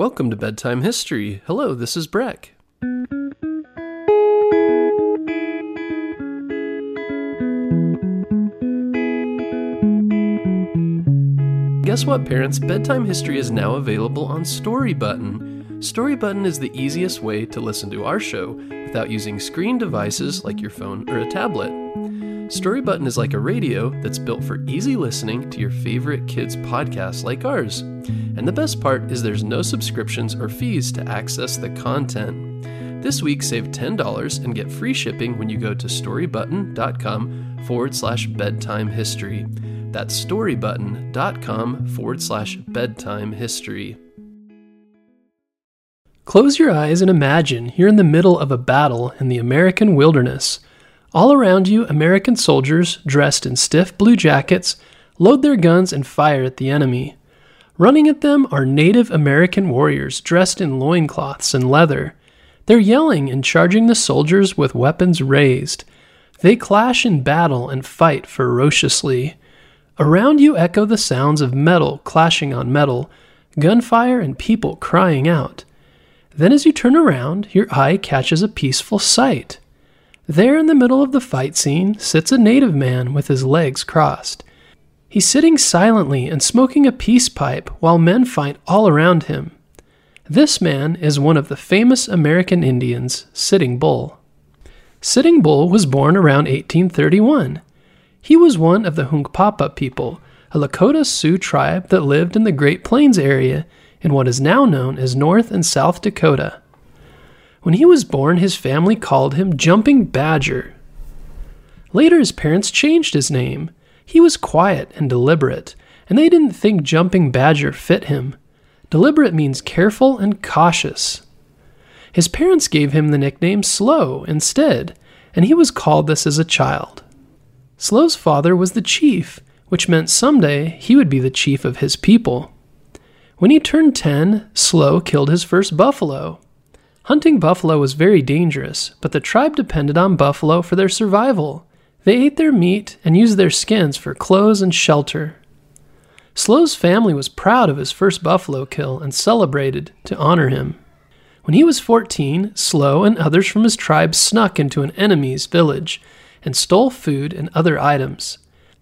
Welcome to Bedtime History. Hello, this is Breck. Guess what, parents? Bedtime History is now available on Story Button. Story Button is the easiest way to listen to our show without using screen devices like your phone or a tablet. Story Button is like a radio that's built for easy listening to your favorite kids' podcasts like ours. And the best part is there's no subscriptions or fees to access the content. This week, save $10 and get free shipping when you go to storybutton.com forward slash bedtime history. That's storybutton.com forward slash bedtime history. Close your eyes and imagine you're in the middle of a battle in the American wilderness. All around you, American soldiers, dressed in stiff blue jackets, load their guns and fire at the enemy. Running at them are Native American warriors dressed in loincloths and leather. They're yelling and charging the soldiers with weapons raised. They clash in battle and fight ferociously. Around you echo the sounds of metal clashing on metal, gunfire, and people crying out. Then, as you turn around, your eye catches a peaceful sight. There in the middle of the fight scene sits a native man with his legs crossed. He's sitting silently and smoking a peace pipe while men fight all around him. This man is one of the famous American Indians, Sitting Bull. Sitting Bull was born around 1831. He was one of the Hunkpapa people, a Lakota Sioux tribe that lived in the Great Plains area in what is now known as North and South Dakota. When he was born, his family called him Jumping Badger. Later, his parents changed his name. He was quiet and deliberate, and they didn't think Jumping Badger fit him. Deliberate means careful and cautious. His parents gave him the nickname Slow instead, and he was called this as a child. Slow's father was the chief, which meant someday he would be the chief of his people. When he turned 10, Slow killed his first buffalo. Hunting buffalo was very dangerous, but the tribe depended on buffalo for their survival. They ate their meat and used their skins for clothes and shelter. Slow's family was proud of his first buffalo kill and celebrated to honor him. When he was 14, Slow and others from his tribe snuck into an enemy's village and stole food and other items.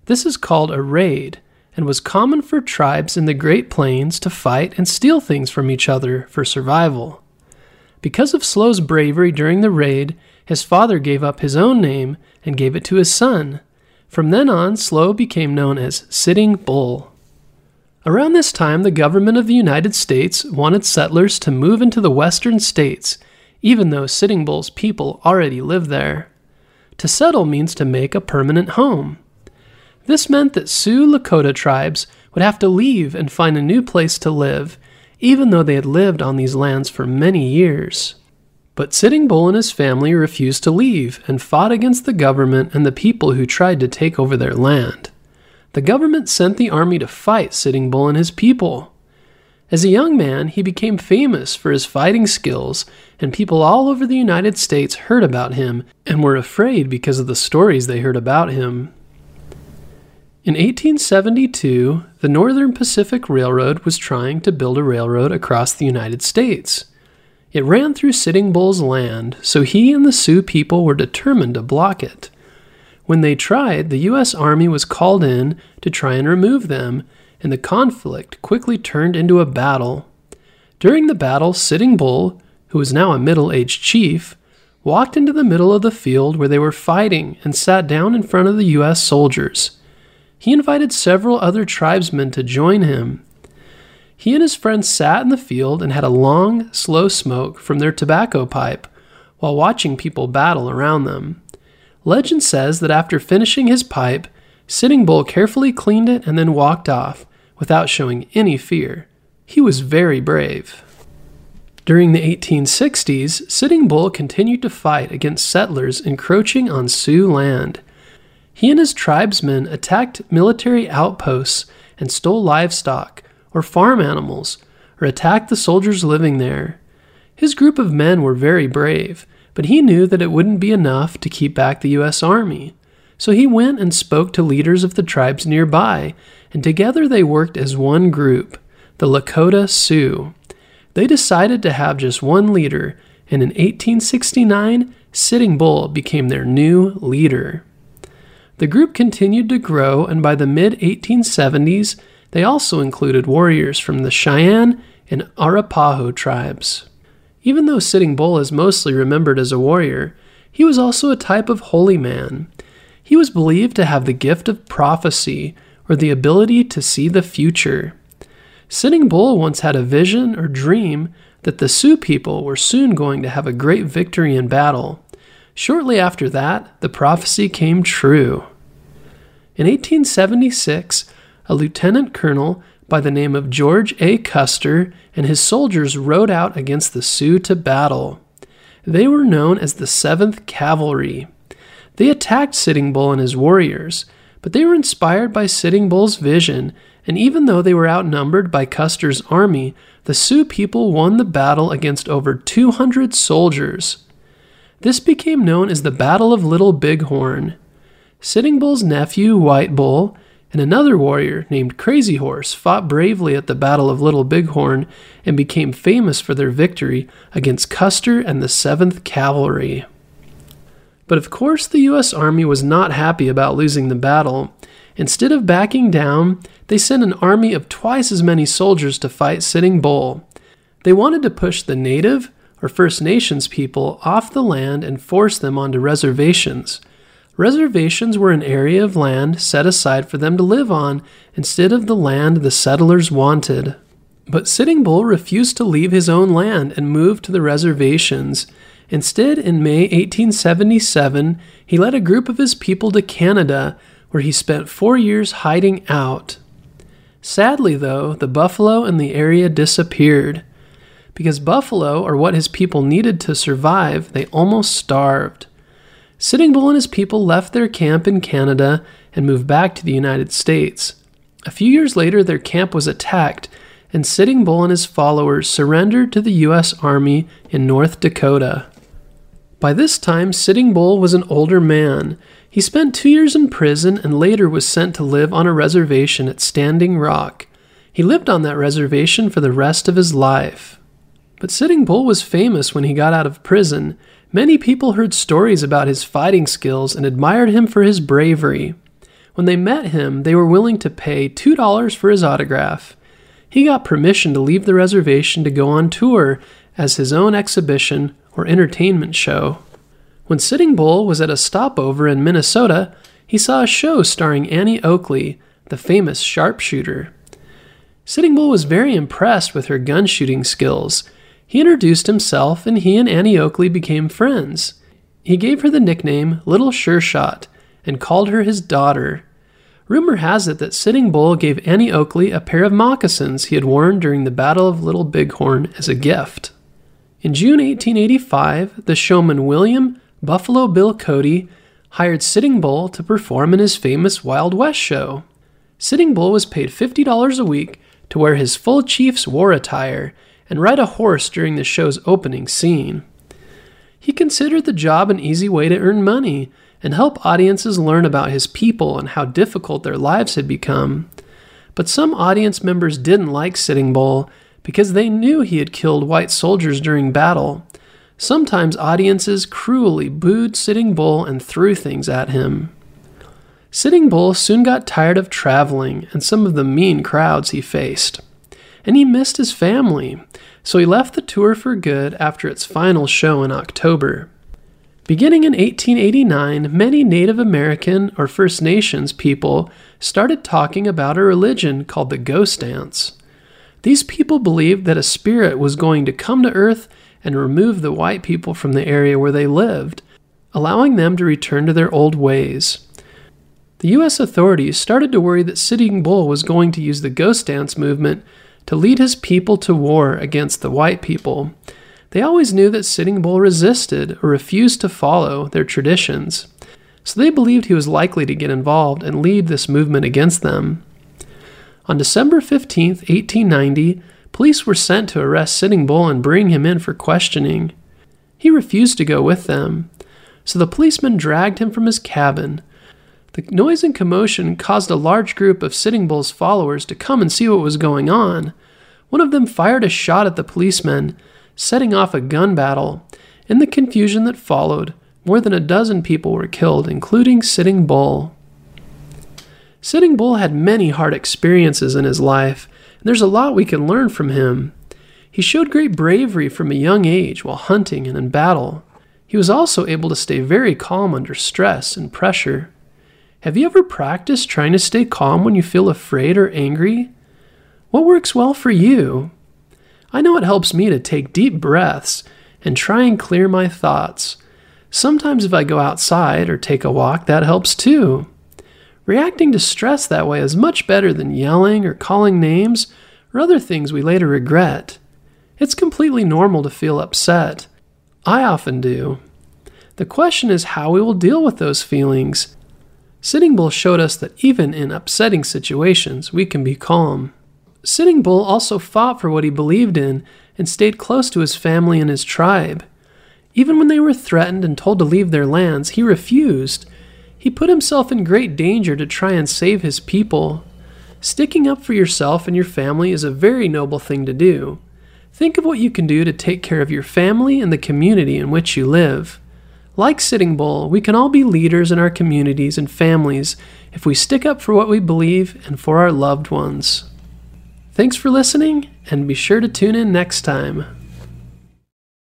This is called a raid and was common for tribes in the Great Plains to fight and steal things from each other for survival. Because of Slow's bravery during the raid, his father gave up his own name and gave it to his son. From then on, Slow became known as Sitting Bull. Around this time, the government of the United States wanted settlers to move into the western states, even though Sitting Bull's people already lived there. To settle means to make a permanent home. This meant that Sioux Lakota tribes would have to leave and find a new place to live, even though they had lived on these lands for many years. But Sitting Bull and his family refused to leave and fought against the government and the people who tried to take over their land. The government sent the army to fight Sitting Bull and his people. As a young man, he became famous for his fighting skills, and people all over the United States heard about him and were afraid because of the stories they heard about him. In 1872, the Northern Pacific Railroad was trying to build a railroad across the United States. It ran through Sitting Bull's land, so he and the Sioux people were determined to block it. When they tried, the U.S. Army was called in to try and remove them, and the conflict quickly turned into a battle. During the battle, Sitting Bull, who was now a middle aged chief, walked into the middle of the field where they were fighting and sat down in front of the U.S. soldiers he invited several other tribesmen to join him. He and his friends sat in the field and had a long, slow smoke from their tobacco pipe while watching people battle around them. Legend says that after finishing his pipe, Sitting Bull carefully cleaned it and then walked off without showing any fear. He was very brave. During the 1860s, Sitting Bull continued to fight against settlers encroaching on Sioux land. He and his tribesmen attacked military outposts and stole livestock or farm animals or attacked the soldiers living there. His group of men were very brave, but he knew that it wouldn't be enough to keep back the U.S. Army. So he went and spoke to leaders of the tribes nearby, and together they worked as one group, the Lakota Sioux. they decided to have just one leader, and in 1869, Sitting Bull became their new leader. The group continued to grow, and by the mid 1870s, they also included warriors from the Cheyenne and Arapaho tribes. Even though Sitting Bull is mostly remembered as a warrior, he was also a type of holy man. He was believed to have the gift of prophecy or the ability to see the future. Sitting Bull once had a vision or dream that the Sioux people were soon going to have a great victory in battle. Shortly after that, the prophecy came true. In 1876, a lieutenant colonel by the name of George A. Custer and his soldiers rode out against the Sioux to battle. They were known as the 7th Cavalry. They attacked Sitting Bull and his warriors, but they were inspired by Sitting Bull's vision, and even though they were outnumbered by Custer's army, the Sioux people won the battle against over 200 soldiers. This became known as the Battle of Little Bighorn. Sitting Bull's nephew, White Bull, and another warrior named Crazy Horse fought bravely at the Battle of Little Bighorn and became famous for their victory against Custer and the 7th Cavalry. But of course, the U.S. Army was not happy about losing the battle. Instead of backing down, they sent an army of twice as many soldiers to fight Sitting Bull. They wanted to push the native, or First Nations people, off the land and force them onto reservations. Reservations were an area of land set aside for them to live on instead of the land the settlers wanted. But Sitting Bull refused to leave his own land and moved to the reservations. Instead, in May 1877, he led a group of his people to Canada, where he spent four years hiding out. Sadly, though, the buffalo in the area disappeared. Because buffalo are what his people needed to survive, they almost starved. Sitting Bull and his people left their camp in Canada and moved back to the United States. A few years later, their camp was attacked, and Sitting Bull and his followers surrendered to the U.S. Army in North Dakota. By this time, Sitting Bull was an older man. He spent two years in prison and later was sent to live on a reservation at Standing Rock. He lived on that reservation for the rest of his life. But Sitting Bull was famous when he got out of prison. Many people heard stories about his fighting skills and admired him for his bravery. When they met him, they were willing to pay $2 for his autograph. He got permission to leave the reservation to go on tour as his own exhibition or entertainment show. When Sitting Bull was at a stopover in Minnesota, he saw a show starring Annie Oakley, the famous sharpshooter. Sitting Bull was very impressed with her gun shooting skills he introduced himself, and he and Annie Oakley became friends. He gave her the nickname Little Sure Shot and called her his daughter. Rumor has it that Sitting Bull gave Annie Oakley a pair of moccasins he had worn during the Battle of Little Bighorn as a gift. In June 1885, the showman William Buffalo Bill Cody hired Sitting Bull to perform in his famous Wild West show. Sitting Bull was paid $50 a week to wear his full chief's war attire and ride a horse during the show's opening scene. He considered the job an easy way to earn money and help audiences learn about his people and how difficult their lives had become. But some audience members didn't like Sitting Bull because they knew he had killed white soldiers during battle. Sometimes audiences cruelly booed Sitting Bull and threw things at him. Sitting Bull soon got tired of traveling and some of the mean crowds he faced and he missed his family, so he left the tour for good after its final show in October. Beginning in 1889, many Native American or First Nations people started talking about a religion called the ghost dance. These people believed that a spirit was going to come to Earth and remove the white people from the area where they lived, allowing them to return to their old ways. The U.S. authorities started to worry that Sitting Bull was going to use the ghost dance movement to lead his people to war against the white people. They always knew that Sitting Bull resisted or refused to follow their traditions, so they believed he was likely to get involved and lead this movement against them. On December 15, 1890, police were sent to arrest Sitting Bull and bring him in for questioning. He refused to go with them, so the policemen dragged him from his cabin, the noise and commotion caused a large group of Sitting Bull's followers to come and see what was going on. One of them fired a shot at the policemen, setting off a gun battle. In the confusion that followed, more than a dozen people were killed, including Sitting Bull. Sitting Bull had many hard experiences in his life, and there's a lot we can learn from him. He showed great bravery from a young age while hunting and in battle. He was also able to stay very calm under stress and pressure. Have you ever practiced trying to stay calm when you feel afraid or angry? What works well for you? I know it helps me to take deep breaths and try and clear my thoughts. Sometimes, if I go outside or take a walk, that helps too. Reacting to stress that way is much better than yelling or calling names or other things we later regret. It's completely normal to feel upset. I often do. The question is how we will deal with those feelings. Sitting Bull showed us that even in upsetting situations, we can be calm. Sitting Bull also fought for what he believed in and stayed close to his family and his tribe. Even when they were threatened and told to leave their lands, he refused he put himself in great danger to try and save his people. Sticking up for yourself and your family is a very noble thing to do. Think of what you can do to take care of your family and the community in which you live. Like Sitting Bull, we can all be leaders in our communities and families if we stick up for what we believe and for our loved ones. Thanks for listening, and be sure to tune in next time.